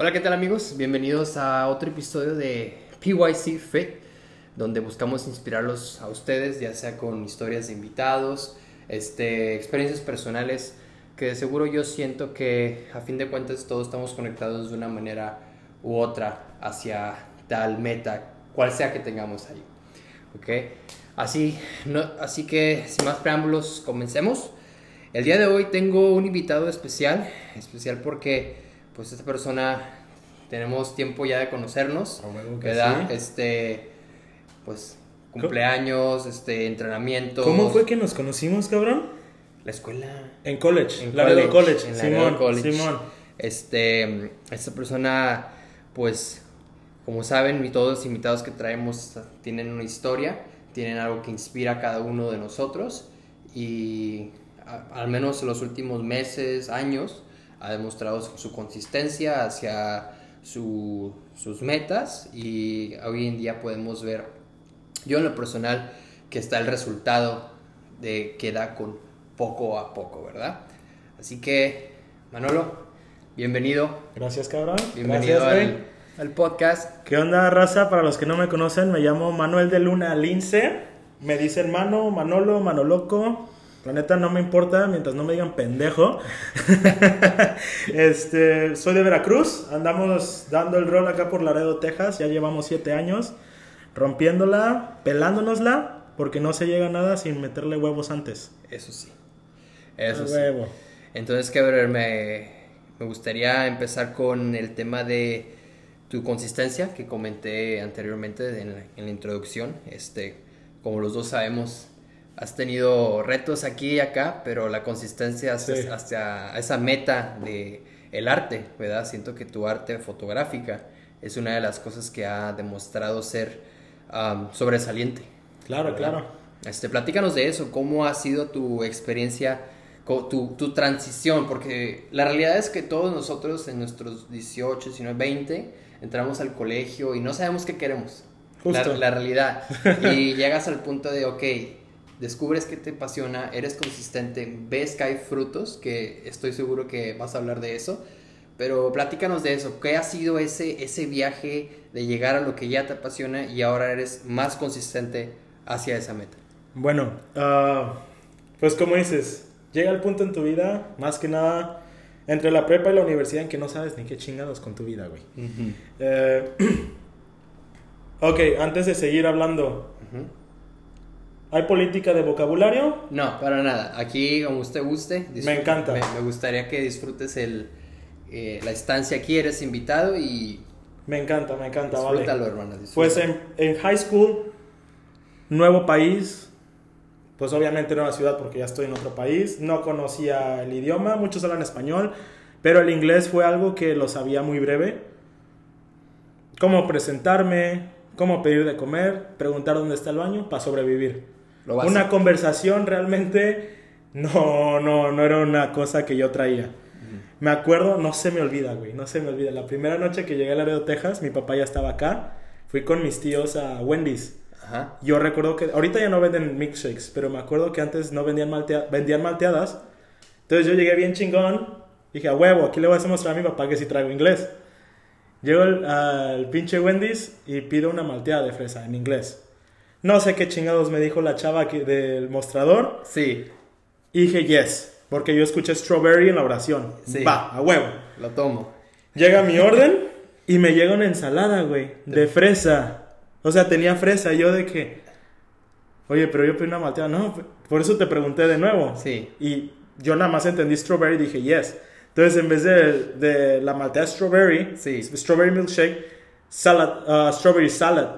Hola, ¿qué tal amigos? Bienvenidos a otro episodio de PYC Fit, donde buscamos inspirarlos a ustedes, ya sea con historias de invitados, este, experiencias personales, que de seguro yo siento que a fin de cuentas todos estamos conectados de una manera u otra hacia tal meta, cual sea que tengamos ahí. ¿Ok? Así, no, así que sin más preámbulos, comencemos. El día de hoy tengo un invitado especial, especial porque pues esta persona tenemos tiempo ya de conocernos, ¿verdad? Este, pues cumpleaños, este, entrenamiento. ¿Cómo fue que nos conocimos, cabrón? La escuela. En college. En la college, college. en la Simón, college. Simón. Este, esta persona, pues, como saben, y todos los invitados que traemos tienen una historia, tienen algo que inspira a cada uno de nosotros y a- al menos en los últimos meses, años, ha demostrado su, consistencia hacia su- sus metas y hoy en día podemos ver, yo en lo personal, que está el resultado de que da con poco a poco, ¿verdad? Así que, Manolo, bienvenido, Gracias, cabrón. bienvenido Gracias, al, al podcast. ¿Qué onda, raza? Para los que no me conocen, me llamo Manuel de Luna Lince. Me dicen Mano, Manolo, Manoloco. La neta no me importa mientras no me digan pendejo. este, soy de Veracruz. Andamos dando el rol acá por Laredo, Texas. Ya llevamos siete años rompiéndola, pelándonosla, porque no se llega a nada sin meterle huevos antes. Eso sí, eso sí. huevo. Entonces, Keber, me, me gustaría empezar con el tema de tu consistencia que comenté anteriormente en la, en la introducción. Este, como los dos sabemos, has tenido retos aquí y acá, pero la consistencia Sí. hacia esa meta de el arte, ¿verdad? Siento que tu arte fotográfica es una de las cosas que ha demostrado ser sobresaliente. Claro, ¿verdad? claro. Este, platícanos de eso, cómo ha sido tu experiencia, tu transición, porque la realidad es que todos nosotros en nuestros 18, 19, 20 entramos al colegio y no sabemos qué queremos. Justo. La, la realidad. Y llegas al punto de, ok, descubres que te apasiona, eres consistente, ves que hay frutos, que estoy seguro que vas a hablar de eso. Pero platícanos de eso, ¿qué ha sido ese, ese viaje de llegar a lo que ya te apasiona y ahora eres más consistente hacia esa meta? Bueno, ah, pues como dices, llega el punto en tu vida, más que nada, entre la prepa y la universidad en que no sabes ni qué chingados con tu vida, güey. Eh, ok, antes de seguir hablando, ¿hay política de vocabulario? No, para nada. Aquí, como usted guste. disfrute. encanta. Me, me gustaría que disfrutes el, eh, la estancia aquí. Eres invitado y Me encanta, me encanta, vale. disfrútalo, hermano. Pues disfrútalo. en, en high school, nuevo país, pues obviamente nueva ciudad porque ya estoy en otro país, no conocía el idioma, muchos hablan español, pero el inglés fue algo que lo sabía muy breve. Cómo presentarme, cómo pedir de comer, preguntar dónde está el baño para sobrevivir. Lo. Una conversación realmente no, no, no era una cosa que yo traía. Me acuerdo, no se me olvida, güey, no se me olvida. La primera noche que llegué a Laredo, Texas, mi papá ya estaba acá. Fui con mis tíos a Wendy's. Ajá. Yo recuerdo que ahorita ya no venden milkshakes, pero me acuerdo que antes no vendían, maltea- vendían malteadas. Entonces yo llegué bien chingón. Dije, a huevo, aquí le voy a demostrar a mi papá que sí traigo inglés. Llego al, al pinche Wendy's y pido una malteada de fresa en inglés. No sé qué chingados me dijo la chava que- del mostrador. Sí, Y dije, yes, porque yo escuché strawberry en la oración. Sí. Va, a huevo. lo tomo. Llega mi orden y me llega una ensalada, güey, de fresa. O sea, tenía fresa. Y yo de que, oye, pero yo pedí una malteada. No, por eso te pregunté de nuevo. Sí. Y yo nada más entendí strawberry y dije, yes. Entonces, en vez de, de la malteada strawberry, Sí. strawberry milkshake, salad, ah, strawberry salad.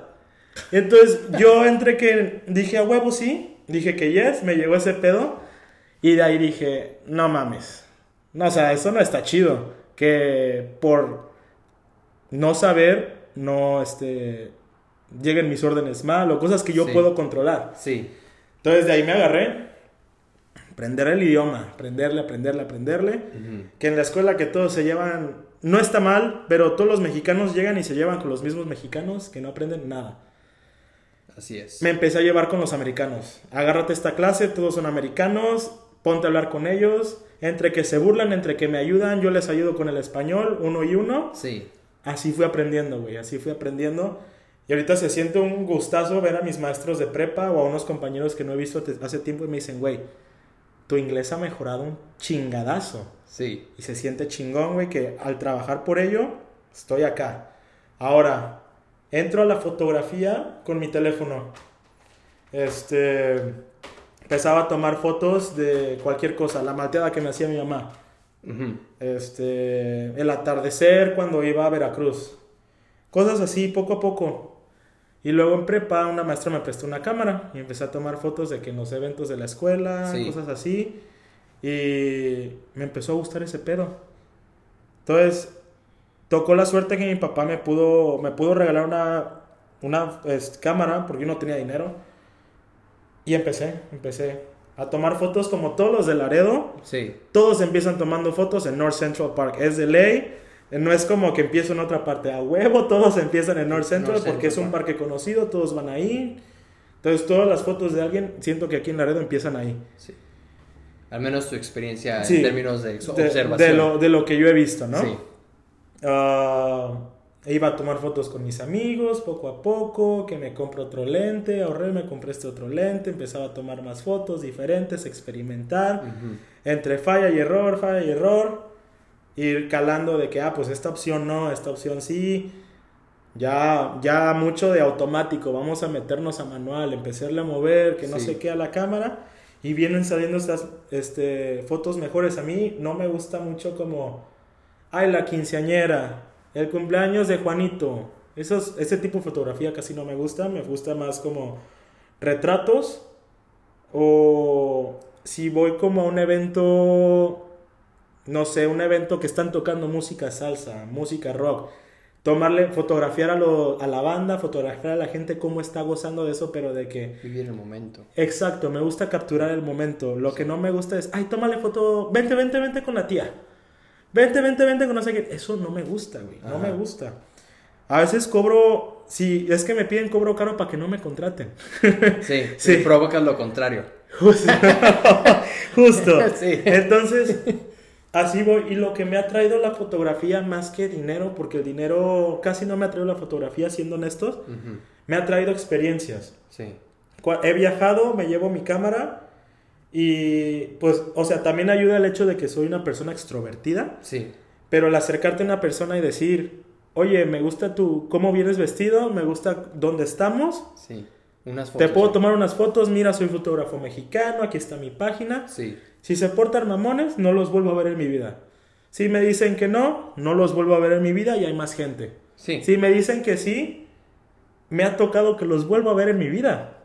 Entonces, yo entre que dije, a huevo, sí. Dije que yes, me llegó ese pedo. Y de ahí dije, no mames. No, o sea, eso no está chido. Que por no saber, no, este, lleguen mis órdenes mal o cosas que yo Sí. puedo controlar. Sí, Entonces de ahí me agarré. Aprender el idioma, aprenderle, aprenderle, aprenderle. Que en la escuela que todos se llevan, no está mal, pero todos los mexicanos llegan y se llevan con los mismos mexicanos que no aprenden nada. Así es. Me empecé a llevar con los americanos. Agárrate esta clase, todos son americanos. ponte a hablar con ellos, entre que se burlan, entre que me ayudan, yo les ayudo con el español, uno y uno. Sí. Así fui aprendiendo, güey, así fui aprendiendo. Y ahorita se siente un gustazo ver a mis maestros de prepa o a unos compañeros que no he visto hace tiempo y me dicen, güey, tu inglés ha mejorado un chingadazo. Sí. Y se siente chingón, güey, que al trabajar por ello, estoy acá. Ahora, entro a la fotografía con mi teléfono. Este, empezaba a tomar fotos de cualquier cosa, la malteada que me hacía mi mamá. Ujú. Este, el atardecer cuando iba a Veracruz. Cosas así, poco a poco. Y luego en prepa una maestra me prestó una cámara y empecé a tomar fotos de que en los eventos de la escuela, Sí. cosas así. Y me empezó a gustar ese pedo. Entonces, tocó la suerte que mi papá me pudo, me pudo regalar una, una es, cámara porque yo no tenía dinero. Y empecé, empecé a tomar fotos como todos los de Laredo. Sí. Todos empiezan tomando fotos en North Central Park. Es de ley. No es como que empiezo en otra parte. A huevo, todos empiezan en North Central North porque Central es un Park. parque conocido, todos van ahí. Entonces, todas las fotos de alguien, siento que aquí en Laredo empiezan ahí. Sí. Al menos tu experiencia Sí. en términos de, De, observación. de lo, de lo que yo he visto, ¿no? Sí. Ah, iba a tomar fotos con mis amigos poco a poco, que me compro otro lente, ahorré, me compré este otro lente, empezaba a tomar más fotos diferentes, experimentar, entre falla y error, falla y error, ir calando de que, ah, pues esta opción no, esta opción sí, ya, ya mucho de automático, vamos a meternos a manual, empezarle a mover, que no Sí. sé qué a la cámara, y vienen saliendo estas este, fotos mejores. A mí no me gusta mucho como, ay, la quinceañera, el cumpleaños de Juanito. Esos, ese tipo de fotografía casi no me gusta, me gusta más como retratos o si voy como a un evento, no sé, un evento que están tocando música salsa, música rock, tomarle, fotografiar a, lo- a la banda, fotografiar a la gente cómo está gozando de eso, pero de que Vivir el momento. Exacto, me gusta capturar el momento. Lo que no me gusta es, ay, tómale foto, vente, vente, vente con la tía. Vente, vente, vente con no sé qué. Eso no me gusta, güey. No Ajá. me gusta. A veces cobro, si es que me piden cobro caro para que no me contraten. Sí, Sí. provocas lo contrario. Justo. Justo. Sí. Entonces, así voy. Y lo que me ha traído la fotografía más que dinero, porque el dinero casi no me ha traído la fotografía, siendo honestos, me ha traído experiencias. Sí. He viajado, me llevo mi cámara y pues, o sea, también ayuda el hecho de que soy una persona extrovertida, Sí. pero el acercarte a una persona y decir, oye, me gusta tu, cómo vienes vestido, me gusta dónde estamos, Sí. Unas te puedo tomar unas fotos, mira, soy fotógrafo mexicano, aquí está mi página. Sí. Si se portan mamones, no los vuelvo a ver en mi vida. Si me dicen que no, no los vuelvo a ver en mi vida y hay más gente. Sí. Si me dicen que sí, me ha tocado que los vuelvo a ver en mi vida.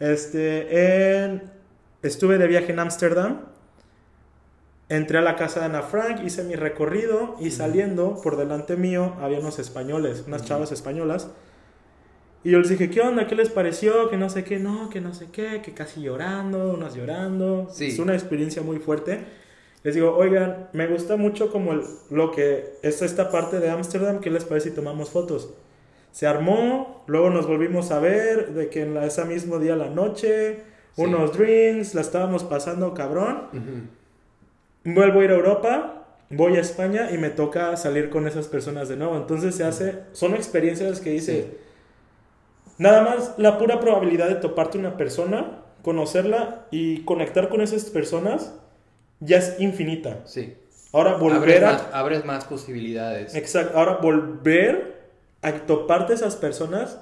Este, en- estuve de viaje en Ámsterdam. Entré a la casa de Ana Frank, hice mi recorrido y saliendo por delante mío había unos españoles, unas chavas españolas. Y yo les dije, ¿qué onda? ¿Qué les pareció? Que no sé qué, no, que no sé qué, que casi llorando, unas llorando. Sí. Es una experiencia muy fuerte. Les digo, oigan, me gusta mucho como el- lo que es esta parte de Ámsterdam, ¿qué les parece si tomamos fotos? Se armó, luego nos volvimos a ver, de que en la- ese mismo día la noche. Unos drinks, la estábamos pasando cabrón. Ujú. Vuelvo a ir a Europa, voy a España y me toca salir con esas personas de nuevo. Entonces se hace, son experiencias que dice, nada más la pura probabilidad de toparte una persona, conocerla y conectar con esas personas ya es infinita. Sí. Ahora Abres volver a... más, abres más posibilidades. Exacto, ahora volver a toparte esas personas,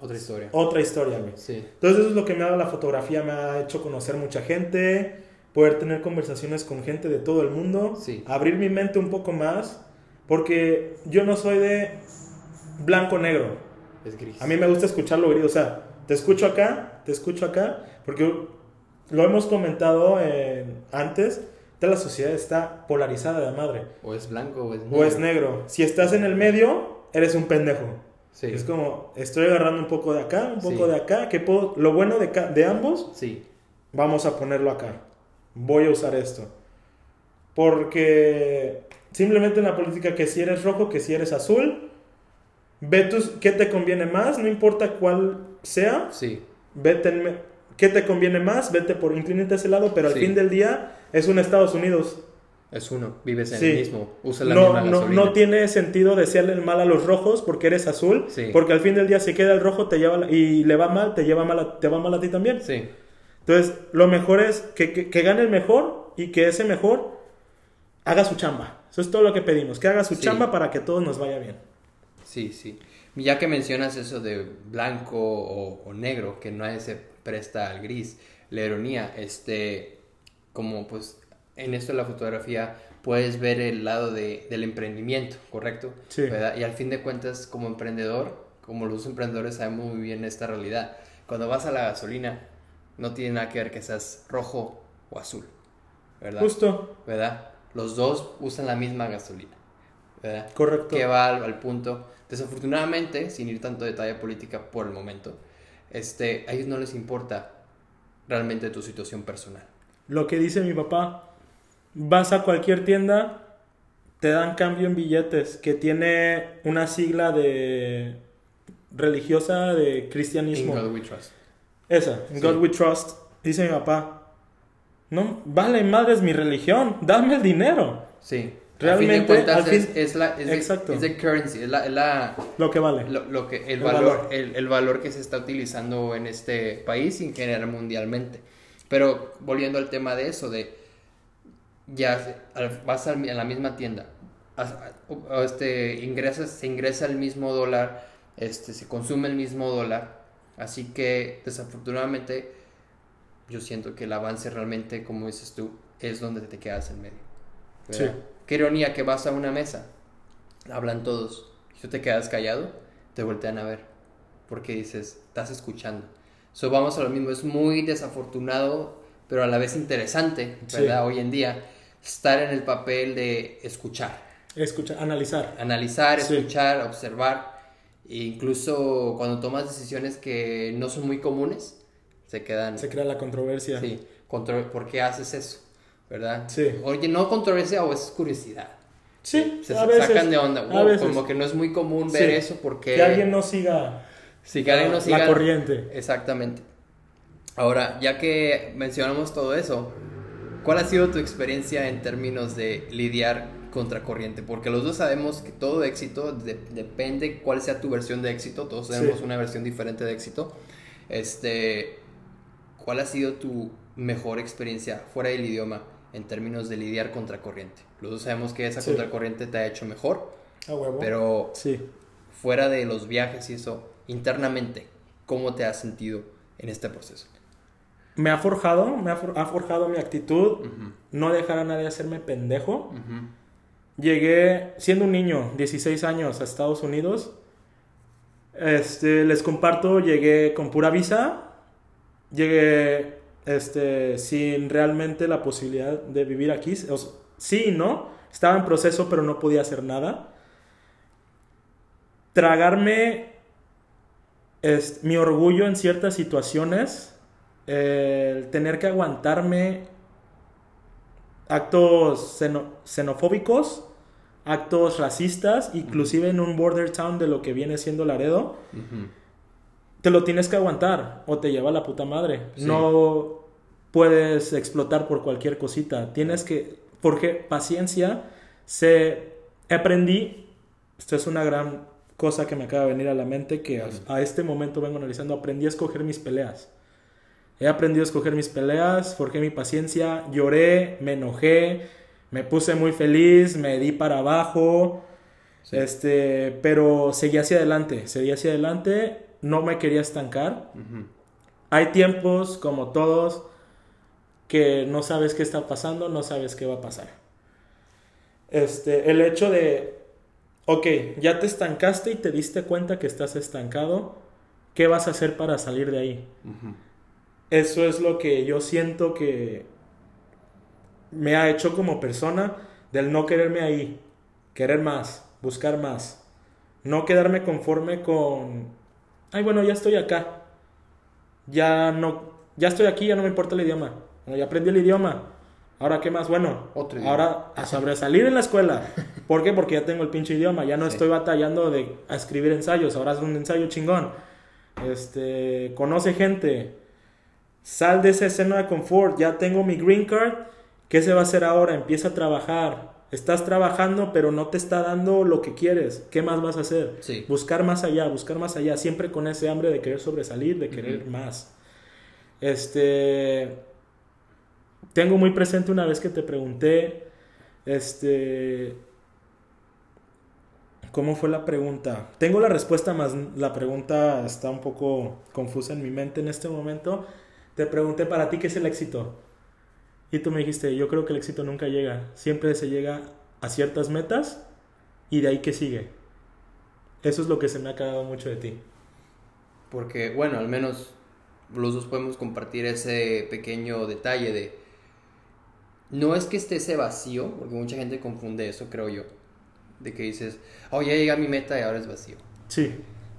Otra historia. otra historia, güey. Sí. Entonces eso es lo que me ha dado la fotografía, me ha hecho conocer mucha gente, poder tener conversaciones con gente de todo el mundo, Sí. abrir mi mente un poco más, porque yo no soy de blanco-negro. Es gris. A mí me gusta escucharlo gris, o sea, te escucho acá, te escucho acá, porque lo hemos comentado en- antes, toda la sociedad está polarizada de madre. O es blanco o es O es negro. Si estás en el medio, eres un pendejo. Sí. Es como, estoy agarrando un poco de acá, un poco Sí. de acá, que puedo, lo bueno de, de ambos, Sí. vamos a ponerlo acá. Voy a usar esto. Porque simplemente en la política que si eres rojo, que si eres azul, ve tus, qué te conviene más, no importa cuál sea, Sí. vete ¿Qué te conviene más? Vete por, inclínate a ese lado, pero al fin del día es un Estados Unidos. Es uno, vives en Sí. el mismo, usa la No, misma no, gasolina. no tiene sentido desearle el mal a los rojos porque eres azul, Sí. porque al fin del día si queda el rojo te lleva la- y le va mal, te lleva mal a, te va mal a ti también. Sí, Entonces, lo mejor es que, que- que gane el mejor y que ese mejor haga su chamba. Eso es todo lo que pedimos, que haga su Sí. chamba para que a todos nos vaya bien. sí, sí. Ya que mencionas eso de blanco o, o negro, que nadie se presta al gris, la ironía, este, como pues en esto de la fotografía puedes ver el lado de, del emprendimiento, ¿correcto? Sí. ¿Verdad? Y al fin de cuentas, como emprendedor, como los emprendedores sabemos muy bien esta realidad, cuando vas a la gasolina, no tiene nada que ver que seas rojo o azul, ¿verdad? Justo, ¿verdad? Los dos usan la misma gasolina, ¿verdad? correcto. Que va al, al punto. Desafortunadamente, sin ir tanto a detalle política por el momento, este, a ellos no les importa realmente tu situación personal. Lo que dice mi papá, vas a cualquier tienda, te dan cambio en billetes que tiene una sigla de religiosa de In cristianismo. God we trust. Esa, in Sí. God we trust. Dice mi papá, no, vale madres mi religión, dame el dinero. Sí. Realmente, a fin de al es, fin- es la, es, de- Exacto. es de currency, es la, es la- Lo que vale. lo, lo que, el, El valor, valor. El, el valor que se está utilizando en este país y en general mundialmente. Pero volviendo al tema de eso, de ya vas a la misma tienda, este, ingresas, se ingresa el mismo dólar, este, se consume el mismo dólar, así que desafortunadamente yo siento que el avance realmente, como dices tú, es donde te quedas en medio. Sí. Qué ironía que vas a una mesa, hablan todos, y tú te quedas callado, te voltean a ver, porque dices, estás escuchando. So, vamos a lo mismo, es muy desafortunado, pero a la vez interesante, ¿verdad? Hoy en día, estar en el papel de escuchar, Escucha, analizar. analizar, Sí. escuchar, observar, e incluso cuando tomas decisiones que no son muy comunes, se quedan... Se crea la controversia. Sí, contro- ¿por qué haces eso? ¿Verdad? Sí. Oye, no controversia o es curiosidad. Sí, Se a veces. sacan de onda. a Wow, veces. como que no es muy común ver Sí. eso porque... Que alguien no siga Sí, que alguien no siga- la corriente. Exactamente. Ahora, ya que mencionamos todo eso, ¿cuál ha sido tu experiencia en términos de lidiar contra corriente? Porque los dos sabemos que todo éxito de- depende cuál sea tu versión de éxito. Todos tenemos Sí. una versión diferente de éxito. Este, ¿cuál ha sido tu mejor experiencia fuera del idioma en términos de lidiar contra corriente? Los dos sabemos que esa Sí. contracorriente te ha hecho mejor, A huevo. pero Sí. fuera de los viajes y eso, internamente, ¿cómo te has sentido en este proceso? Me ha forjado, me ha, for- ha forjado mi actitud. No dejar a nadie hacerme pendejo. Llegué siendo un niño, 16 años, a Estados Unidos. Este, les comparto, llegué con pura visa. Llegué este, sin realmente la posibilidad de vivir aquí. O sea, sí y no. Estaba en proceso, pero no podía hacer nada. Tragarme es, mi orgullo en ciertas situaciones. El tener que aguantarme actos xeno- xenofóbicos, actos racistas, inclusive en un border town de lo que viene siendo Laredo, te lo tienes que aguantar o te lleva la puta madre. Sí. No puedes explotar por cualquier cosita. Tienes que, porque paciencia, se aprendí, esto es una gran cosa que me acaba de venir a la mente, que a, a este momento vengo analizando, aprendí a escoger mis peleas. He aprendido a escoger mis peleas, forjé mi paciencia, lloré, me enojé, me puse muy feliz, me di para abajo, Sí. este, pero seguí hacia adelante, seguí hacia adelante, no me quería estancar. Hay tiempos, como todos, que no sabes qué está pasando, no sabes qué va a pasar. Este, el hecho de, ok, ya te estancaste y te diste cuenta que estás estancado, ¿qué vas a hacer para salir de ahí? Eso es lo que yo siento que me ha hecho como persona del no quererme ahí, querer más, buscar más, no quedarme conforme con, ay bueno, ya estoy acá, ya no, ya estoy aquí, ya no me importa el idioma, Bueno, ya aprendí el idioma, ahora qué más, bueno, Otro ahora a sobresalir en la escuela, ¿por qué? Porque ya tengo el pinche idioma, ya no Sí. estoy batallando de a escribir ensayos, ahora es un ensayo chingón, este, conoce gente, Sal de esa escena de confort, ya tengo mi green card, ¿qué se va a hacer ahora? Empieza a trabajar. Estás trabajando, pero no te está dando lo que quieres. ¿Qué más vas a hacer? Sí. Buscar más allá, buscar más allá, siempre con ese hambre de querer sobresalir, de querer más. Este tengo muy presente una vez que te pregunté este ¿Cómo fue la pregunta? Tengo la respuesta más la pregunta está un poco confusa en mi mente en este momento. Te pregunté para ti qué es el éxito. Y tú me dijiste, yo creo que el éxito nunca llega. Siempre se llega a ciertas metas y de ahí que sigue. Eso es lo que se me ha quedado mucho de ti. Porque, bueno, al menos los dos podemos compartir ese pequeño detalle de... No es que esté ese vacío, porque mucha gente confunde eso, creo yo. De que dices, oh, ya llega a mi meta y ahora es vacío. Sí.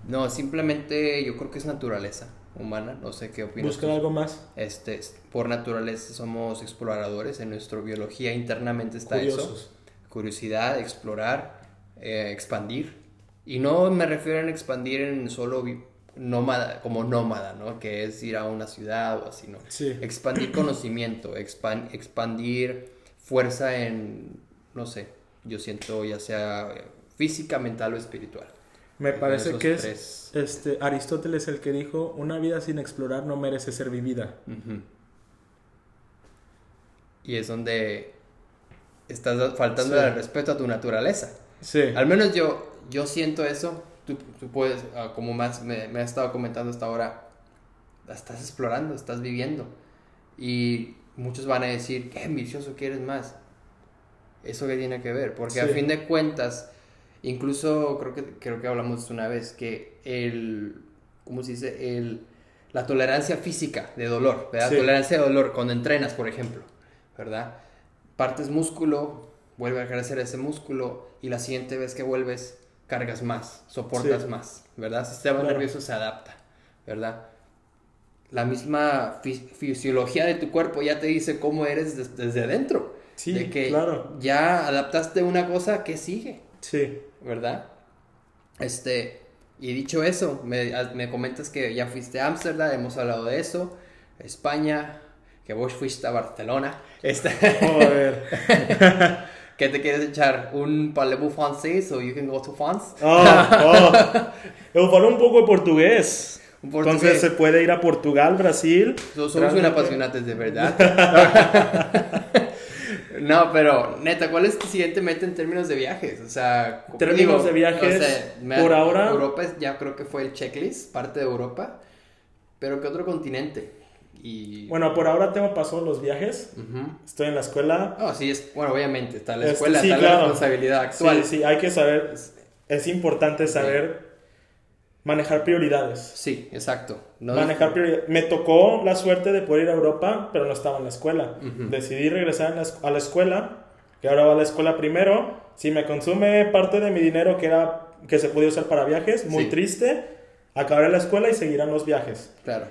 No, simplemente yo creo que es naturaleza humana, no sé qué opinas. Buscar tú. algo más. Este, por naturaleza somos exploradores, en nuestra biología internamente está eso. Curiosos. Curiosidad, explorar, eh, expandir. Y no me refiero a expandir en solo nómada, como nómada, ¿no? Que es ir a una ciudad o así, ¿no? Sí. Expandir conocimiento, expan- expandir fuerza en, no sé, yo siento ya sea física, mental o espiritual. Me parece que es tres. este Aristóteles el que dijo, una vida sin explorar no merece ser vivida. Y es donde estás faltando Sí. al respeto a tu naturaleza. Sí. Al menos yo, yo siento eso. Tú, tú puedes, ah, como más me, me has estado comentando hasta ahora, estás explorando, estás viviendo. Y muchos van a decir, qué ambicioso quieres más. ¿Eso qué tiene que ver? Porque a fin de cuentas, incluso creo que, creo que hablamos una vez que el, ¿cómo se dice? El, la tolerancia física de dolor, ¿verdad? Sí. Tolerancia de dolor cuando entrenas, por ejemplo, ¿verdad? Partes músculo, vuelve a crecer ese músculo y la siguiente vez que vuelves cargas más, soportas Sí. más, ¿verdad? El sistema Claro. nervioso se adapta, ¿verdad? La misma fis- fisiología de tu cuerpo ya te dice cómo eres des- desde dentro. Sí, de que claro. ya adaptaste una cosa que sigue, Sí. ¿verdad? Este, y dicho eso, me, a- me comentas que ya fuiste a Ámsterdam, hemos hablado de eso, España, que vos fuiste a Barcelona, este, Joder. que te quieres echar un parlez-vous francés o you can go to France. Oh, oh. Eu falo un poco de portugués. Portugués. Entonces se puede ir a Portugal, Brasil. So- Somos un Realmente- apasionados de verdad. no, pero neta, ¿cuál es tu siguiente meta en términos de viajes? O sea, Términos de viajes, por ahora- Europa es- ya creo que fue el checklist, parte de Europa. Pero ¿qué otro continente? Y... Bueno, por ahora tengo paso los viajes. Estoy en la escuela. Oh, sí, es, bueno, obviamente, está la Este, escuela, sí, está la responsabilidad actual. Sí, sí, hay que saber. Es importante saber manejar prioridades. Sí, exacto. No- manejar prioridades. Me tocó la suerte de poder ir a Europa, pero no estaba en la escuela. Decidí regresar a la escuela, que ahora va a la escuela primero. Si me consume parte de mi dinero que era que se podía usar para viajes, muy Sí. triste. Acabaré la escuela y seguirán los viajes. Claro.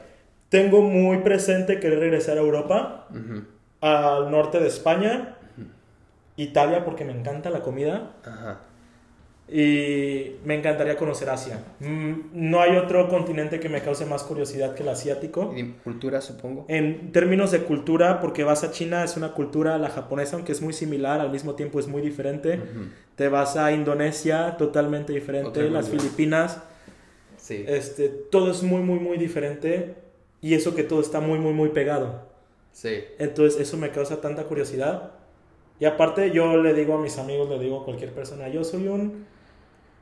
Tengo muy presente querer regresar a Europa, al norte de España, Italia porque me encanta la comida Ajá. Y me encantaría conocer Asia. Mm, No hay otro continente que me cause más curiosidad que el asiático. Y cultura, supongo. En términos de cultura, porque vas a China, es una cultura, la japonesa, aunque es muy similar, al mismo tiempo es muy diferente. Ujú. Te vas a Indonesia, totalmente diferente. Las. Filipinas, Sí. este, todo es muy, muy, muy diferente. Y eso que todo está muy, muy, muy pegado. Sí. Entonces eso me causa tanta curiosidad. Y aparte yo le digo a mis amigos, le digo a cualquier persona, yo soy un,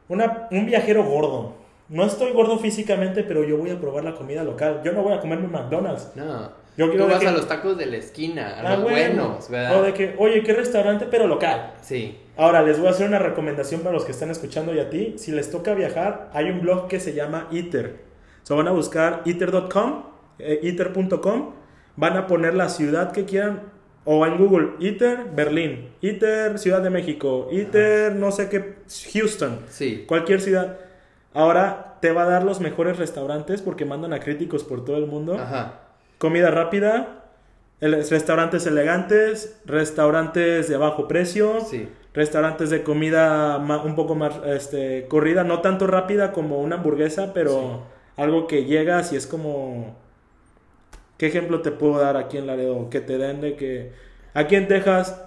una- un viajero gordo. No estoy gordo físicamente, pero yo voy a probar la comida local. Yo no voy a comerme McDonald's. No. Yo Tú vas que- a los tacos de la esquina, a Ah, los bueno. buenos, ¿verdad? O de que, oye, ¿qué restaurante? Pero local. Sí. Ahora, les voy a hacer una recomendación para los que están escuchando y a ti. Si les toca viajar, hay un blog que se llama Eater. So, van a buscar eater.com, eh, eater.com, van a poner la ciudad que quieran, o en Google, Eater, Berlín, Eater, Ciudad de México, Eater, no sé qué, Houston, Sí. cualquier ciudad. Ahora te va a dar los mejores restaurantes porque mandan a críticos por todo el mundo Ajá. comida rápida, restaurantes elegantes, restaurantes de bajo precio, Sí. restaurantes de comida un poco más este, corrida, no tanto rápida como una hamburguesa, pero algo que llegas y es como ¿Qué ejemplo te puedo dar aquí en Laredo? Que te den de que aquí en Texas,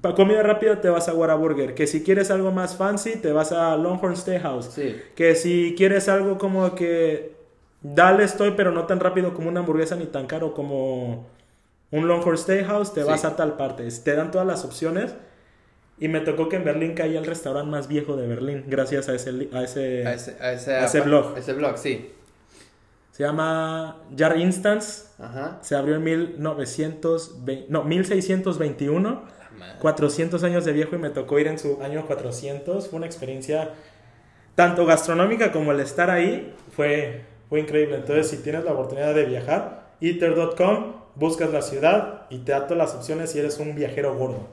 para comida rápida te vas a Whataburger. Que si quieres algo más fancy, te vas a Longhorn Steakhouse. Sí. Que si quieres algo como que dale estoy, pero no tan rápido como una hamburguesa ni tan caro como un Longhorn Steakhouse, te Sí. vas a tal parte. Te dan todas las opciones. Y me tocó que en Berlín caía el restaurante más viejo de Berlín, gracias a ese, li- a ese, A ese, a ese, a ese blog. Ese blog, sí. Se llama Jar Instance. Ajá. Se abrió en 1920, no, 1621. La madre. 400 años de viejo y me tocó ir en su año 400. Fue una experiencia tanto gastronómica como el estar ahí. Fue, fue increíble. Entonces, si tienes la oportunidad de viajar, eater.com, buscas la ciudad y te da todas las opciones si eres un viajero gordo.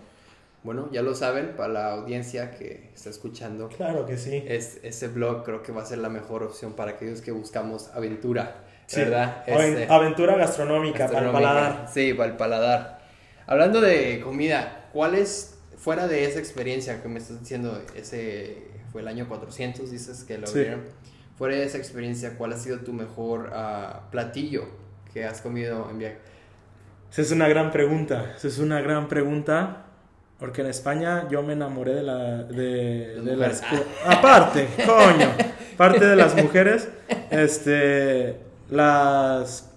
Bueno, ya lo saben, para la audiencia que está escuchando, Claro que sí. es, ese blog creo que va a ser la mejor opción para aquellos que buscamos aventura, Sí. ¿verdad? Este, Aventura gastronómica, para el paladar. Sí, para el paladar. Hablando de comida, ¿cuál es, fuera de esa experiencia que me estás diciendo, ese fue el año 400, dices que lo Sí. abrieron, fuera de esa experiencia, ¿cuál ha sido tu mejor ah, platillo que has comido en viaje? Esa es una gran pregunta. Esa es una gran pregunta. Porque en España yo me enamoré de la. de, Las de las. Aparte, coño. Aparte de las mujeres. Este. Las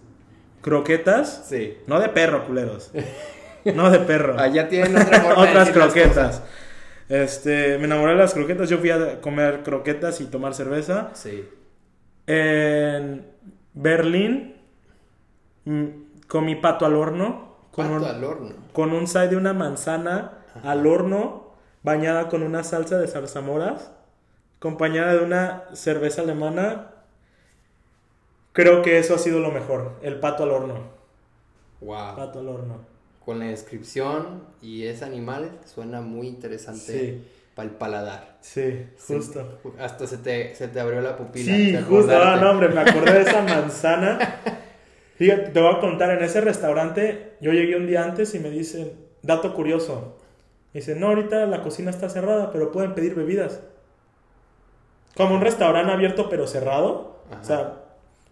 croquetas. Sí. No de perro, culeros. No de perro. Allá tienen otra forma Otras croquetas. Este, me enamoré de las croquetas. Yo fui a comer croquetas y tomar cerveza. Sí. En Berlín mm, comí pato al horno. Con Pato un, al horno. con un side de una manzana al horno, bañada con una salsa de zarzamoras, acompañada de una cerveza alemana. Creo que eso ha sido lo mejor, el pato al horno. Wow. Pato al horno. Con la descripción y ese animal suena muy interesante Sí. para el paladar. Sí, justo. hasta se te, se te abrió la pupila. Sí, justo. Ah, no, hombre, me acordé de esa manzana. Fíjate, te voy a contar, en ese restaurante, yo llegué un día antes y me dicen, dato curioso. Me dicen, no, ahorita la cocina está cerrada, pero pueden pedir bebidas. Como un restaurante abierto pero cerrado. Ajá. O sea,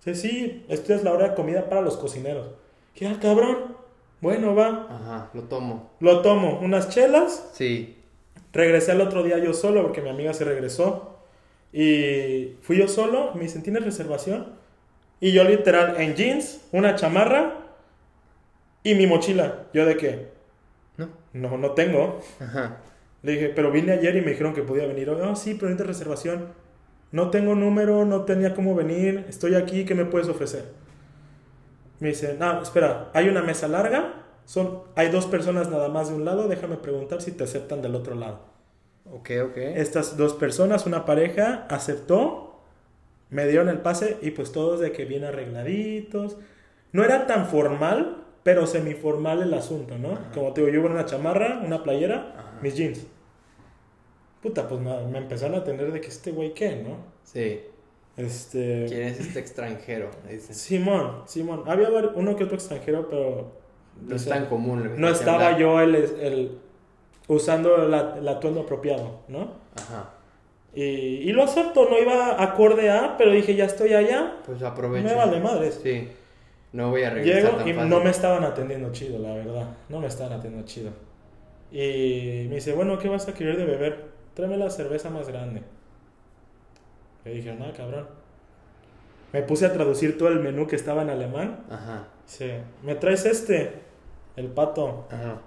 sí, sí, esto es la hora de comida para los cocineros. ¿Qué, ah, cabrón? Bueno, va. Ajá, lo tomo. Lo tomo, unas chelas, Sí. Regresé al otro día yo solo porque mi amiga se regresó. Y fui yo solo, me dicen, ¿tienes reservación? Y yo literal en jeans, una chamarra y mi mochila. ¿Yo de qué? ¿No? No, tengo. Ajá. Le dije, pero vine ayer y me dijeron que podía venir. Oh, sí, pero necesito reservación. No tengo número, no tenía cómo venir. Estoy aquí, ¿qué me puedes ofrecer? Me dice, no, espera, hay una mesa larga. Son, hay dos personas nada más de un lado. Déjame preguntar si te aceptan del otro lado. Ok, ok. Estas dos personas, una pareja, aceptó, me dieron el pase y pues todos de que bien arregladitos. No era tan formal, pero semiformal el asunto, ¿no? Como te digo, yo con una chamarra, una playera, Ajá. mis jeans. Puta, pues nada, me empezaron a atender de que este güey qué, ¿no? Sí. Este... ¿Quién es este extranjero? Me dicen. Simón, Simón. Había uno que otro extranjero, pero... No es tan común. No estaba yo el, el- usando la- el atuendo apropiado, ¿no? Ajá. Y, y lo acepto, no iba acorde a, pero dije, ya estoy allá, Pues aprovecho. me vale madres. Sí. No voy a regresar Llego tan y fácil. no me estaban atendiendo chido, la verdad. No me estaban atendiendo chido. Y me dice, bueno, ¿qué vas a querer de beber? Tráeme la cerveza más grande. Le dije, nada, cabrón. Me puse a traducir todo el menú que estaba en alemán. Ajá. Dice, ¿me traes este? El pato. Ajá.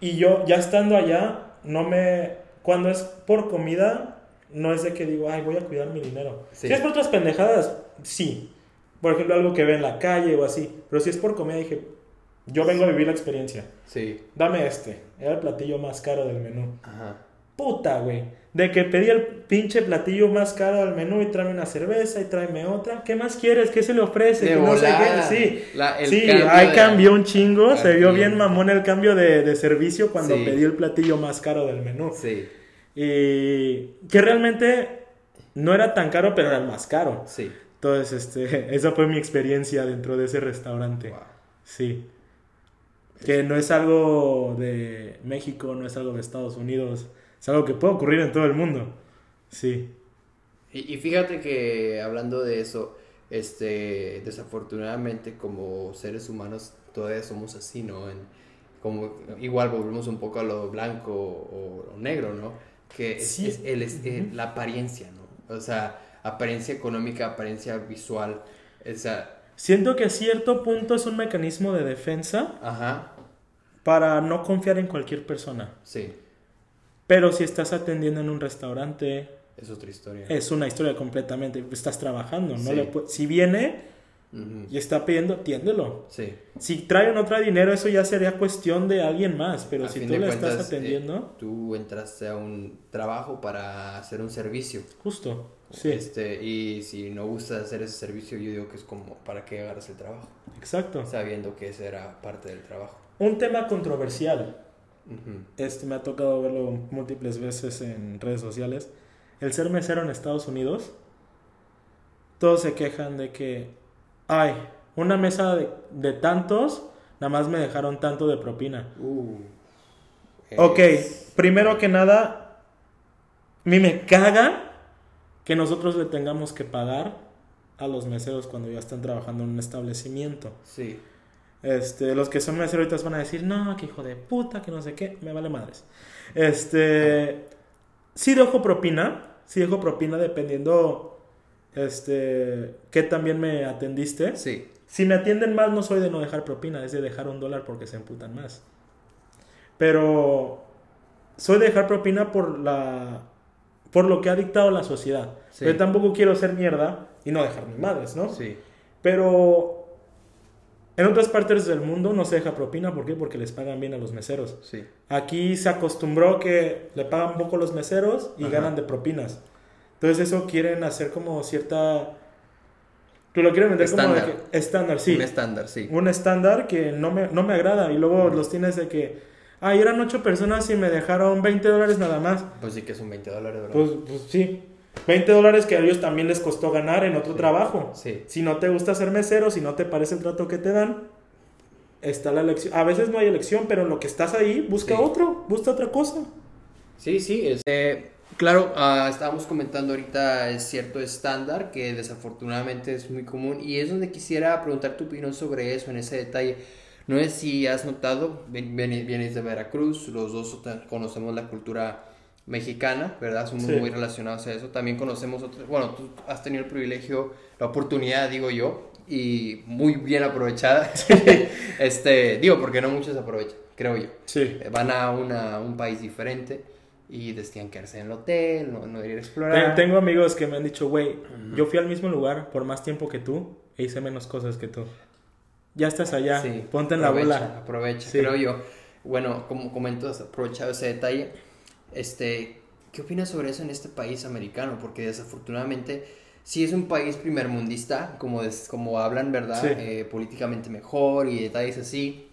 Y yo, ya estando allá, no me. Cuando es por comida, no es de que digo, ay, voy a cuidar mi dinero. Sí. Si es por otras pendejadas, sí. Por ejemplo, algo que ve en la calle o así. Pero si es por comida, dije, yo vengo a vivir la experiencia. Sí. Dame este. Era el platillo más caro del menú. Ajá. Puta, güey. De que pedí el pinche platillo más caro del menú y tráeme una cerveza y tráeme otra. ¿Qué más quieres? ¿Qué se le ofrece? De Que no sé qué. Sí. La- sí, cambio ahí cambió un chingo. Se vio bien mamón el cambio de, de servicio cuando Sí. pedí el platillo más caro del menú. Sí. Y que realmente no era tan caro, pero era el más caro. Sí. Entonces, este, esa fue mi experiencia dentro de ese restaurante. Wow. Sí. Que no es algo de México, no es algo de Estados Unidos. Es algo que puede ocurrir en todo el mundo. Sí. Y, y fíjate que hablando de eso, este, desafortunadamente como seres humanos todavía somos así, ¿no? En, como igual volvemos un poco a lo blanco o, negro, ¿no? Que es, Sí. es el, es- eh, la apariencia, ¿no? O sea, apariencia económica, apariencia visual, esa, Siento que a cierto punto es un mecanismo de defensa ajá, para no confiar en cualquier persona. sí, Pero si estás atendiendo en un restaurante, es otra historia. es una historia completamente. Estás trabajando, ¿no? Sí. Le pu- si viene Y está pidiendo, atiéndelo. Sí. Si traen otro dinero, eso ya sería cuestión de alguien más. Pero A si tú le cuentas, estás atendiendo, eh, tú entraste a un trabajo para hacer un servicio. justo. Sí, Este, y si no gusta hacer ese servicio, yo digo que es como para que agarras el trabajo, exacto. sabiendo que ese era parte del trabajo. Un tema controversial. Este me ha tocado verlo múltiples veces en redes sociales. El ser mesero en Estados Unidos. Todos se quejan de que, ay, una mesa de, de tantos, nada más me dejaron tanto de propina. Uh, Ok, primero que nada, a mí me caga que nosotros le tengamos que pagar a los meseros cuando ya están trabajando en un establecimiento. Sí, Este, los que son meseros van a decir, no, que hijo de puta, que no sé qué, me vale madres. Este, sí dejo propina, sí dejo propina dependiendo, este, que también me atendiste. sí, Si me atienden más, no soy de no dejar propina, es de dejar un dólar porque se emputan más. Pero soy de dejar propina por la por lo que ha dictado la sociedad. Sí. Yo tampoco quiero ser mierda y no dejar ni madres, ¿no? sí, Pero en otras partes del mundo no se deja propina, ¿por qué? Porque les pagan bien a los meseros. sí, Aquí se acostumbró que le pagan poco los meseros y Ajá. ganan de propinas. Entonces eso quieren hacer como cierta... Tú lo quieren vender como Estándar. de que... Estándar, sí. un estándar, sí. Un estándar que no me, no me agrada. Y luego los tienes de que... Ay, eran ocho personas y me dejaron 20 dólares nada más. Pues sí que son 20 dólares, ¿verdad? Pues, pues sí. 20 dólares que a ellos también les costó ganar en otro Sí. trabajo. Sí, Si no te gusta ser mesero, si no te parece el trato que te dan, está la elección. A veces no hay elección, pero en lo que estás ahí, busca Sí. otro, busca otra cosa. sí, sí. es- eh, claro, ah, estábamos comentando ahorita es cierto estándar que desafortunadamente es muy común y es donde quisiera preguntar tu opinión sobre eso, en ese detalle. No sé si has notado, vienes de Veracruz, los dos conocemos la cultura mexicana, ¿verdad? Somos Sí. muy relacionados a eso. También conocemos otras, bueno, tú has tenido el privilegio, la oportunidad, digo yo, y muy bien aprovechada. este, digo, porque no muchos aprovechan, creo yo. Sí. Eh, Van a una- un país diferente y decían quedarse en el hotel, no, no ir a explorar. Tengo amigos que me han dicho, güey, yo fui al mismo lugar por más tiempo que tú e hice menos cosas que tú. Ya estás allá, Sí, ponte en la bola. Aprovecha, Sí. creo yo. Bueno, como comento, has aprovechado ese detalle. Este, ¿qué opinas sobre eso en este país americano? Porque desafortunadamente, si es un país primermundista, como, es, como hablan, ¿verdad? Sí. Eh, políticamente mejor y detalles así.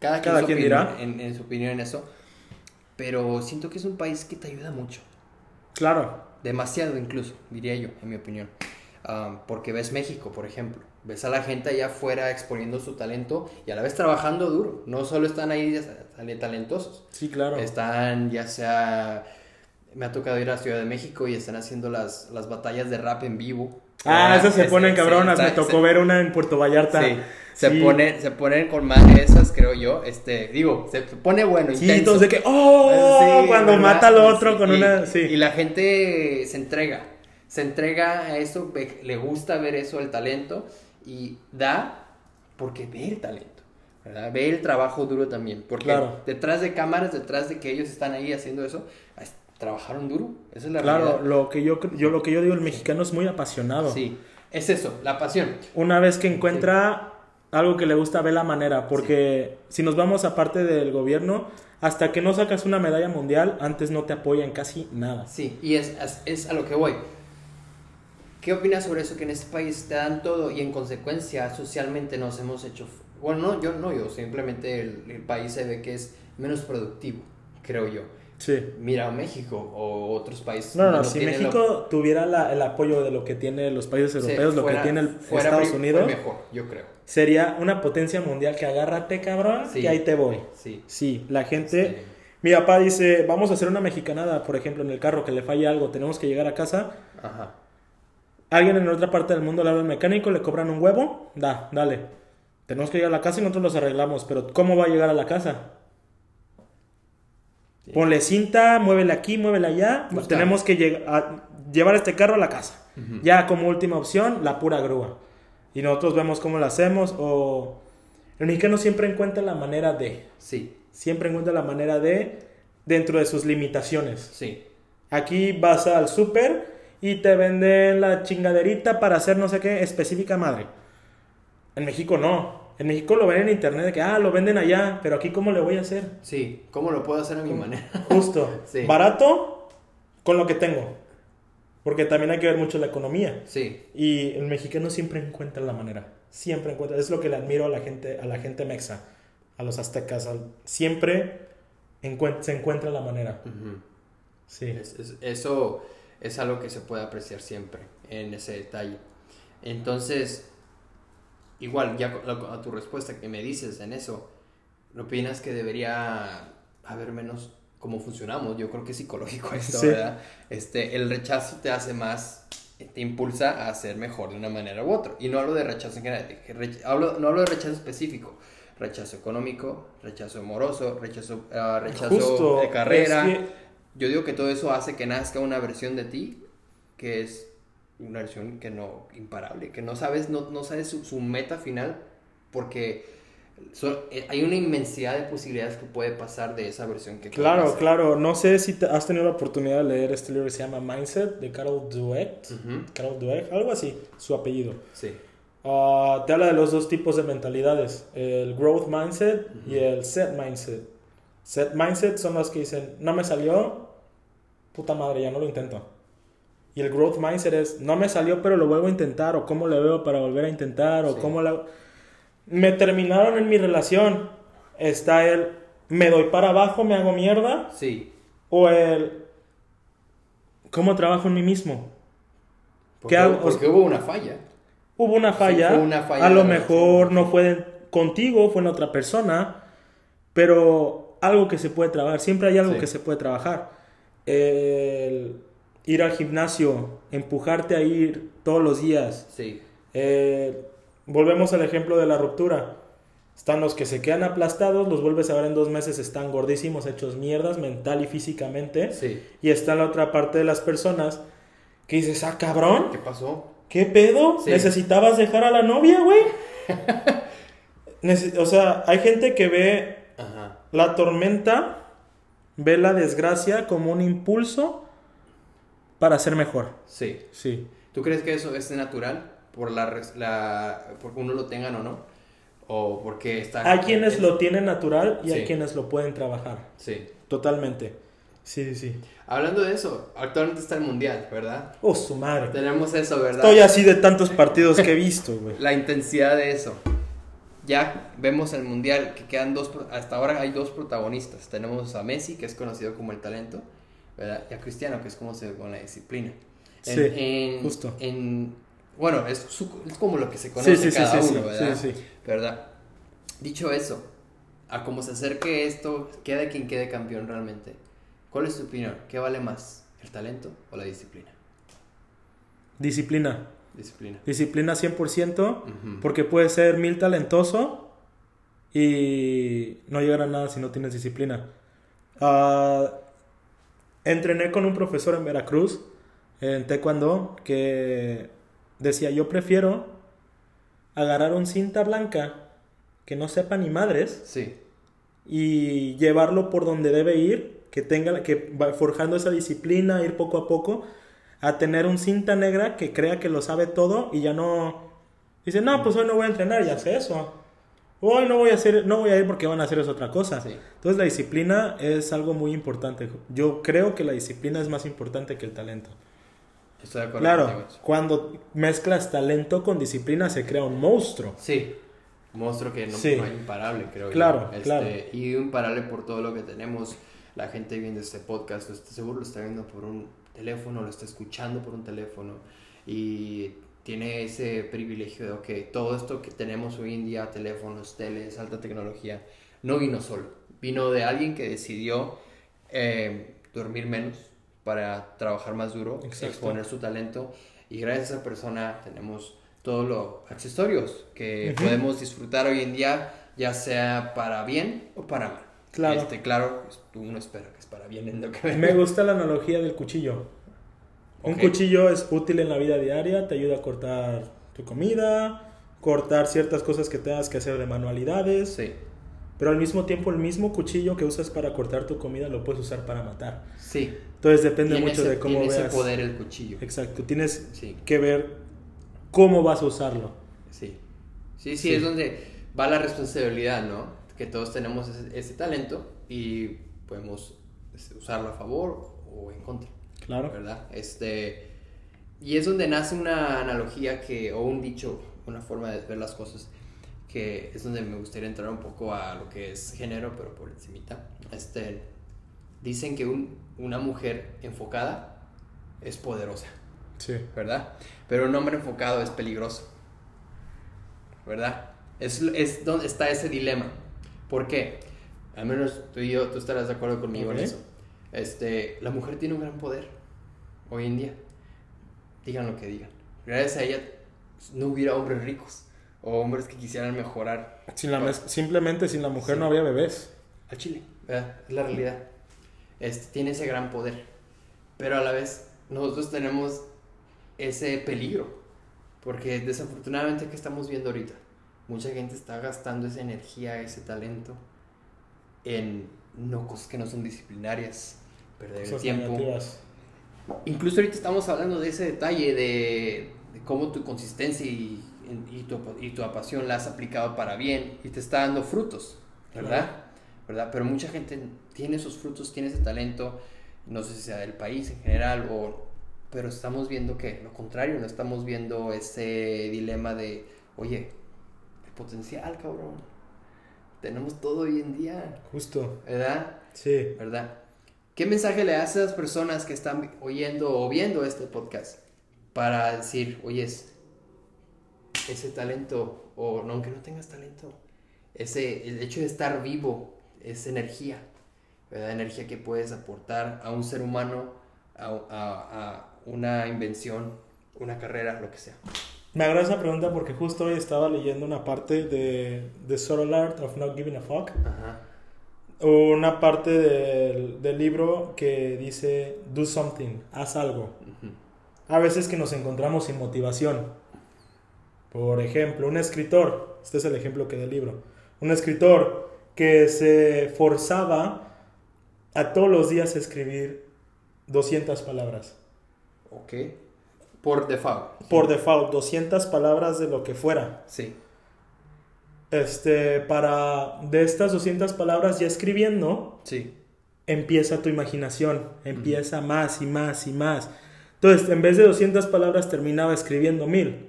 Cada, Cada quien opinión- dirá. En, en su opinión en eso. Pero siento que es un país que te ayuda mucho. Claro, Demasiado incluso, diría yo, en mi opinión. Ah, porque ves México, por ejemplo. Ves a la gente allá afuera exponiendo su talento y a la vez trabajando duro. No solo están ahí ya talentosos. sí, claro. Están ya sea... Me ha tocado ir a Ciudad de México y están haciendo las, las batallas de rap en vivo. Ah, esas se ponen cabronas. Me tocó ver una en Puerto Vallarta. Sí, se, Sí. Ponen, se ponen con madre esas, creo yo. Este, digo, se pone bueno, Sí, intenso. entonces de que, ¡oh! Sí, cuando ¿verdad? mata al otro Sí, con y- una. Sí. Y la gente se entrega, se entrega a eso, le gusta ver eso, el talento, y da porque ve el talento, ¿verdad? Ve el trabajo duro también, porque Claro. detrás de cámaras, detrás de que ellos están ahí haciendo eso, es- trabajaron duro, esa es la Claro, realidad. lo que yo, yo lo que yo digo, el mexicano es muy apasionado. Sí, es eso, la pasión. Una vez que encuentra algo que le gusta, ve la manera. Porque si nos vamos aparte del gobierno, hasta que no sacas una medalla mundial, antes no te apoyan casi nada. Sí, y es, es, es a lo que voy. ¿Qué opinas sobre eso? Que en este país te dan todo y en consecuencia socialmente nos hemos hecho... Bueno, no, yo no, yo simplemente el, el país se ve que es menos productivo, creo yo. Sí. Mira México o otros países. No, no, si tienen México tuviera la- el apoyo de lo que tiene los países lo- europeos, lo fuera- que tiene el Estados Unidos, mejor, yo creo. Sería una potencia mundial que agárrate, cabrón, Sí. que ahí te voy. Sí. Sí, la gente... Mi papá dice, vamos a hacer una mexicanada, por ejemplo, en el carro que le falla algo, tenemos que llegar a casa. ajá. Alguien en otra parte del mundo le habla al mecánico, le cobran un huevo, da, dale. Tenemos que ir a la casa y nosotros los arreglamos, pero ¿cómo va a llegar a la casa? Sí. Ponle cinta, muévela aquí, muévela allá. Busca. Tenemos que lleg- a- llevar este carro a la casa. Ya como última opción, la pura grúa. Y nosotros vemos cómo lo hacemos. O el mexicano siempre encuentra la manera de. Sí, Siempre encuentra la manera de dentro de sus limitaciones. sí. Aquí vas al súper y te venden la chingaderita para hacer no sé qué específica madre. En México no. En México lo ven en internet de que, ah, lo venden allá, pero aquí ¿cómo le voy a hacer? Sí, ¿cómo lo puedo hacer a mi manera? Justo. Sí. Barato con lo que tengo. Porque también hay que ver mucho la economía. Sí, Y el mexicano siempre encuentra la manera. Siempre encuentra. Es lo que le admiro a la gente, a la gente mexa, a los aztecas. siempre encuent- se encuentra la manera. ujú. Sí. Es- es- eso es algo que se puede apreciar siempre en ese detalle. Entonces, igual, ya a tu respuesta que me dices en eso, ¿no opinas que debería haber menos cómo funcionamos? Yo creo que es psicológico esto, Sí. ¿verdad? Este, el rechazo te hace más, te impulsa a ser mejor de una manera u otra. Y no hablo de rechazo en general, rech- hablo, no hablo de rechazo específico. Rechazo económico, rechazo amoroso, rechazo, ah, rechazo Justo, de carrera. es que- Yo digo que todo eso hace que nazca una versión de ti que es una versión que no, imparable, que no sabes, no, no sabes su, su meta final porque so- eh, hay una inmensidad de posibilidades que puede pasar de esa versión que Claro, claro. No sé si te- has tenido la oportunidad de leer este libro que se llama Mindset de Carol Dweck. Carol Dweck, algo así, su apellido. Sí, Ah, te habla de los dos tipos de mentalidades, el growth mindset y el set mindset. Set mindset son los que dicen, no me salió, puta madre, ya no lo intento. Y el growth mindset es, no me salió, pero lo vuelvo a intentar, o cómo le veo para volver a intentar, o Sí. cómo la... Me terminaron en mi relación. Está el, me doy para abajo, me hago mierda, sí. o el, ¿cómo trabajo en mí mismo? Porque, ¿Qué hago? porque hubo una falla. Hubo una falla, fue una falla a lo mejor no fue contigo, fue en otra persona, pero algo que se puede trabajar, siempre hay algo Sí. que se puede trabajar. El ir al gimnasio, empujarte a ir todos los días. Sí, Eh, volvemos al ejemplo de la ruptura. Están los que se quedan aplastados, los vuelves a ver en dos meses, están gordísimos, hechos mierdas mental y físicamente. sí. Y está la otra parte de las personas que dices, ah, cabrón, ¿Qué pasó? ¿Qué pedo? Sí. ¿Necesitabas dejar a la novia, güey? O sea, hay gente que ve Ajá. la tormenta, ve la desgracia como un impulso para ser mejor. Sí. Sí. ¿Tú crees que eso es natural? Por la, la porque uno lo tengan o no. O porque está. Hay quienes es- lo tienen natural y hay Sí. quienes lo pueden trabajar. Sí. Totalmente. Sí, sí, sí. Hablando de eso, actualmente está el mundial, ¿verdad? Oh, su madre. Tenemos eso, ¿verdad? Estoy así de tantos partidos que he visto, güey. La intensidad de eso. Ya vemos el mundial que quedan dos. Hasta ahora hay dos protagonistas. Tenemos a Messi, que es conocido como el talento, ¿verdad? Y a Cristiano, que es como se con la disciplina. En- Sí, en- justo. en- bueno, es, su- es como lo que se conoce Sí, sí, cada sí, uno, sí, ¿verdad? ¿Verdad? Dicho eso, a cómo se acerque esto, quede quien quede campeón realmente. ¿Cuál es tu opinión? ¿Qué vale más? ¿El talento o la disciplina? Disciplina. Disciplina. Disciplina 100%. Ujú. Porque puedes ser mil talentoso y no llegar a nada si no tienes disciplina. Ah, entrené con un profesor en Veracruz, en Taekwondo, que decía, yo prefiero agarrar un cinta blanca que no sepa ni madres Sí, y llevarlo por donde debe ir, que tenga que va forjando esa disciplina, ir poco a poco, a tener un cinta negra que crea que lo sabe todo y ya no dice, "No, pues hoy no voy a entrenar, ya sé eso. Hoy no voy a hacer no voy a ir porque van a hacer es otra cosa." Sí. Entonces la disciplina es algo muy importante. Yo creo que la disciplina es más importante que el talento. Estoy de acuerdo Claro, cuando mezclas talento con disciplina se crea un monstruo. Sí, monstruo que no, Sí. no hay imparable, creo Claro, yo. Este, claro. Y imparable por todo lo que tenemos. La gente viendo este podcast, seguro lo está viendo por un teléfono, lo está escuchando por un teléfono y tiene ese privilegio de, ok, todo esto que tenemos hoy en día, teléfonos, teles, alta tecnología, no vino solo. Vino de alguien que decidió eh, dormir menos para trabajar más duro, Exacto. exponer su talento y gracias a esa persona tenemos todos los accesorios que Ujú. podemos disfrutar hoy en día, ya sea para bien o para mal. Claro. Este, claro, pues, uno espera que es para bien en lo que Me gusta la analogía del cuchillo. Un Ok. cuchillo es útil en la vida diaria, te ayuda a cortar tu comida, cortar ciertas cosas que tengas que hacer de manualidades, Sí, pero al mismo tiempo el mismo cuchillo que usas para cortar tu comida lo puedes usar para matar. sí. Entonces depende mucho ese- de cómo tiene veas. ese poder el cuchillo. Exacto, tienes Sí. que ver cómo vas a usarlo. Sí. Sí, sí, Sí. es donde va la responsabilidad, ¿no? Que todos tenemos ese, ese talento y podemos este, usarlo a favor o en contra, Claro. ¿verdad? Este, y es donde nace una analogía que, o un dicho, una forma de ver las cosas, que es donde me gustaría entrar un poco a lo que es género, pero por encimita. Este, dicen que un- una mujer enfocada es poderosa. Sí. ¿verdad? Pero un hombre enfocado es peligroso, ¿verdad? Es, es donde está ese dilema. ¿Por qué? Al menos tú y yo, tú estarás de acuerdo conmigo Ok. en eso. Este, la mujer tiene un gran poder hoy en día. Digan lo que digan. Gracias a ella no hubiera hombres ricos o hombres que quisieran mejorar Sin la mes- simplemente sin la mujer Sí. no había bebés. al Chile, ¿verdad? Es la realidad. Este, tiene ese gran poder. Pero a la vez, nosotros tenemos ese peligro. Porque desafortunadamente, ¿qué estamos viendo ahorita? Mucha gente está gastando esa energía, ese talento en no cosas que no son disciplinarias, perder el Cosas tiempo. negativas. Incluso ahorita estamos hablando de ese detalle de, de cómo tu consistencia y, y tu, y tu pasión la has aplicado para bien y te está dando frutos, ¿verdad? ¿verdad? Pero mucha gente tiene esos frutos, tiene ese talento, no sé si sea del país en general, o, pero estamos viendo que lo contrario, no estamos viendo ese dilema de, oye, el potencial, cabrón, tenemos todo hoy en día, Justo. ¿verdad? Sí. ¿verdad? ¿Qué mensaje le das a esas personas que están oyendo o viendo este podcast para decir, oyes, ese talento, o no, aunque no tengas talento, ese, el hecho de estar vivo es energía, ¿verdad? Energía que puedes aportar a un ser humano, a, a- a una invención, una carrera, lo que sea. Me agrada esa pregunta porque justo hoy estaba leyendo una parte de The Subtle Art of Not Giving a Fuck. Ajá. Una parte del, del libro que dice Do something, haz algo. A veces que nos encontramos sin motivación. Por ejemplo, un escritor, este es el ejemplo que da el libro, un escritor que se forzaba a todos los días escribir 200 palabras. Ok. Por default. Por default, 200 palabras de lo que fuera. Sí. Este, para de estas 200 palabras ya escribiendo, Sí. empieza tu imaginación, empieza más y más y más. Entonces, en vez de 200 palabras, terminaba escribiendo mil.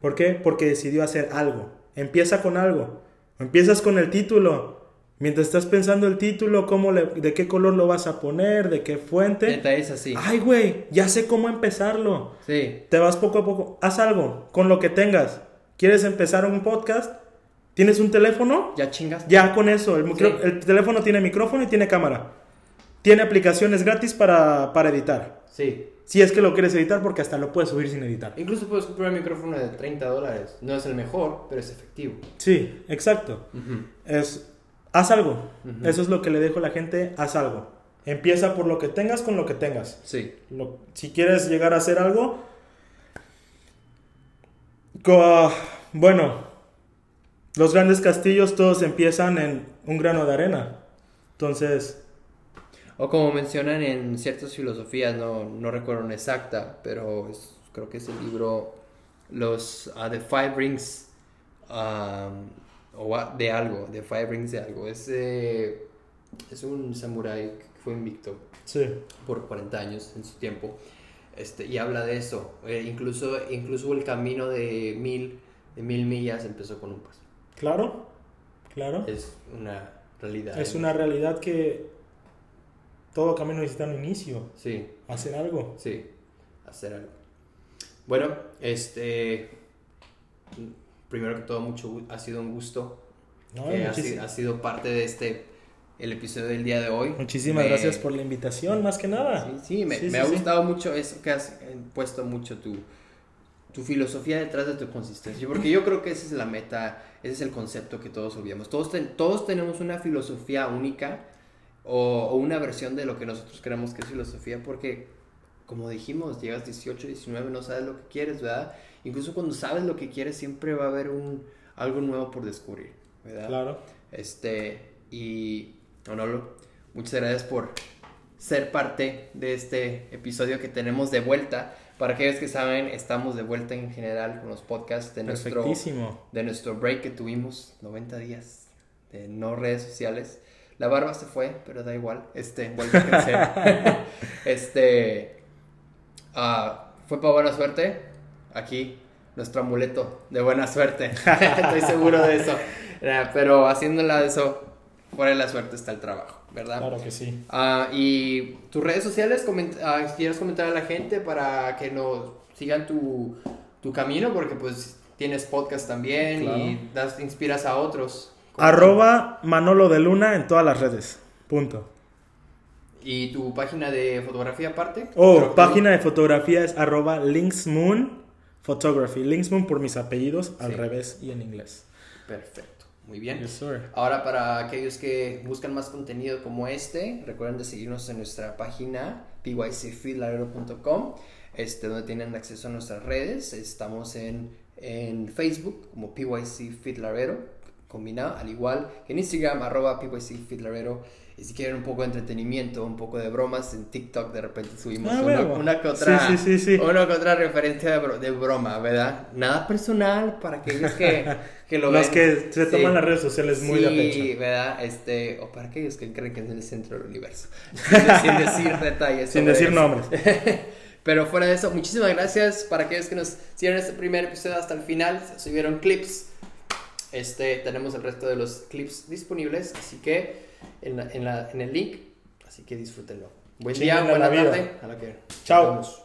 ¿Por qué? Porque decidió hacer algo. Empieza con algo. Empiezas con el título. Mientras estás pensando el título, cómo le- de qué color lo vas a poner, de qué fuente. Detalles así. Ay, güey, ya sé cómo empezarlo. Sí. Te vas poco a poco. Haz algo con lo que tengas. ¿Quieres empezar un podcast? ¿Tienes un teléfono? Ya chingas. Ya con eso, el, micro- Sí. el teléfono tiene micrófono y tiene cámara. Tiene aplicaciones gratis para, para editar. Sí. Si es que lo quieres editar, porque hasta lo puedes subir sin editar. Incluso puedes comprar un micrófono de 30 dólares. No es el mejor, pero es efectivo. Sí, exacto. Es, haz algo. Eso es lo que le dejo a la gente, haz algo. Empieza por lo que tengas con lo que tengas. Sí. Lo- si quieres llegar a hacer algo, bueno, los grandes castillos todos empiezan en un grano de arena. Entonces, O como mencionan en ciertas filosofías, no, no recuerdo una exacta, pero es- creo que es el libro los ah, The Five Rings um, o a- de algo, The Five Rings de algo. Es, eh, es un samurái que fue invicto sí. por 40 años en su tiempo. Este, y habla de eso. Eh, incluso, incluso el camino de mil, de mil millas empezó con un paso. Claro, claro. Es una realidad. Es una realidad que todo camino necesita un inicio, Sí, hacer algo. sí, hacer algo. Bueno, este. Primero que todo, mucho ha sido un gusto. No, que ha, sido, ha sido parte de este el episodio del día de hoy. Muchísimas Me- gracias por la invitación, más que nada. Sí, sí, me, Sí, me sí, ha gustado mucho eso que has eh, puesto mucho tu, tu filosofía detrás de tu consistencia, porque yo creo que esa es la meta, ese es el concepto que todos obviamos. Todos, ten- todos tenemos una filosofía única o, o una versión de lo que nosotros creemos que es filosofía, porque como dijimos, llegas 18, 19, no sabes lo que quieres, ¿verdad? Incluso cuando sabes lo que quieres, siempre va a haber un, algo nuevo por descubrir, ¿verdad? Claro. Este, y Manolo, muchas gracias por ser parte de este episodio que tenemos de vuelta. Para aquellos que saben, estamos de vuelta en general con los podcasts de nuestro, de nuestro break que tuvimos, 90 días de no redes sociales. La barba se fue, pero da igual, este, vuelve a crecer. este, ah, fue para buena suerte. Aquí, nuestro amuleto de buena suerte. Estoy seguro de eso. Pero haciéndola de eso, fuera de la suerte está el trabajo, ¿verdad? Claro que sí. Ah, y tus redes sociales, coment- ah, ¿quieres comentar a la gente para que nos sigan tu, tu camino? Porque pues tienes podcast también Claro. y das, inspiras a otros. Arroba Manolo de Luna en todas las redes. Punto. ¿Y tu página de fotografía aparte? Oh, página de fotografía es arroba Linksmoon Photography. Linksmoon por mis apellidos al Sí. revés y en inglés. Perfecto, muy bien. Yes, sir. Ahora para aquellos que buscan más contenido como este, recuerden de seguirnos en nuestra página pycfeedlarero.com, este, donde tienen acceso a nuestras redes. Estamos en, en Facebook como PYC Feedlarero, combinado, al igual que en Instagram, arroba PYC Feedlarero. Y si quieren un poco de entretenimiento, un poco de bromas, en TikTok de repente subimos Ah, una, una que otra, Sí, sí, sí, sí. una que otra referencia de, bro- de broma, ¿verdad? Nada personal para aquellos que, que lo Los ven. que se toman Sí. las redes sociales muy de Sí, pecho. ¿verdad? Este, o para aquellos que creen que es el centro del universo. Sin, decir detalles. Sin decir eso. nombres. Pero fuera de eso, muchísimas gracias para aquellos que nos siguieron este primer episodio hasta el final. Se subieron clips. Este, tenemos el resto de los clips disponibles, así que en, la- en, la- en el link, así que disfrútenlo. Buen día, buena vida. tarde. A la que Chao.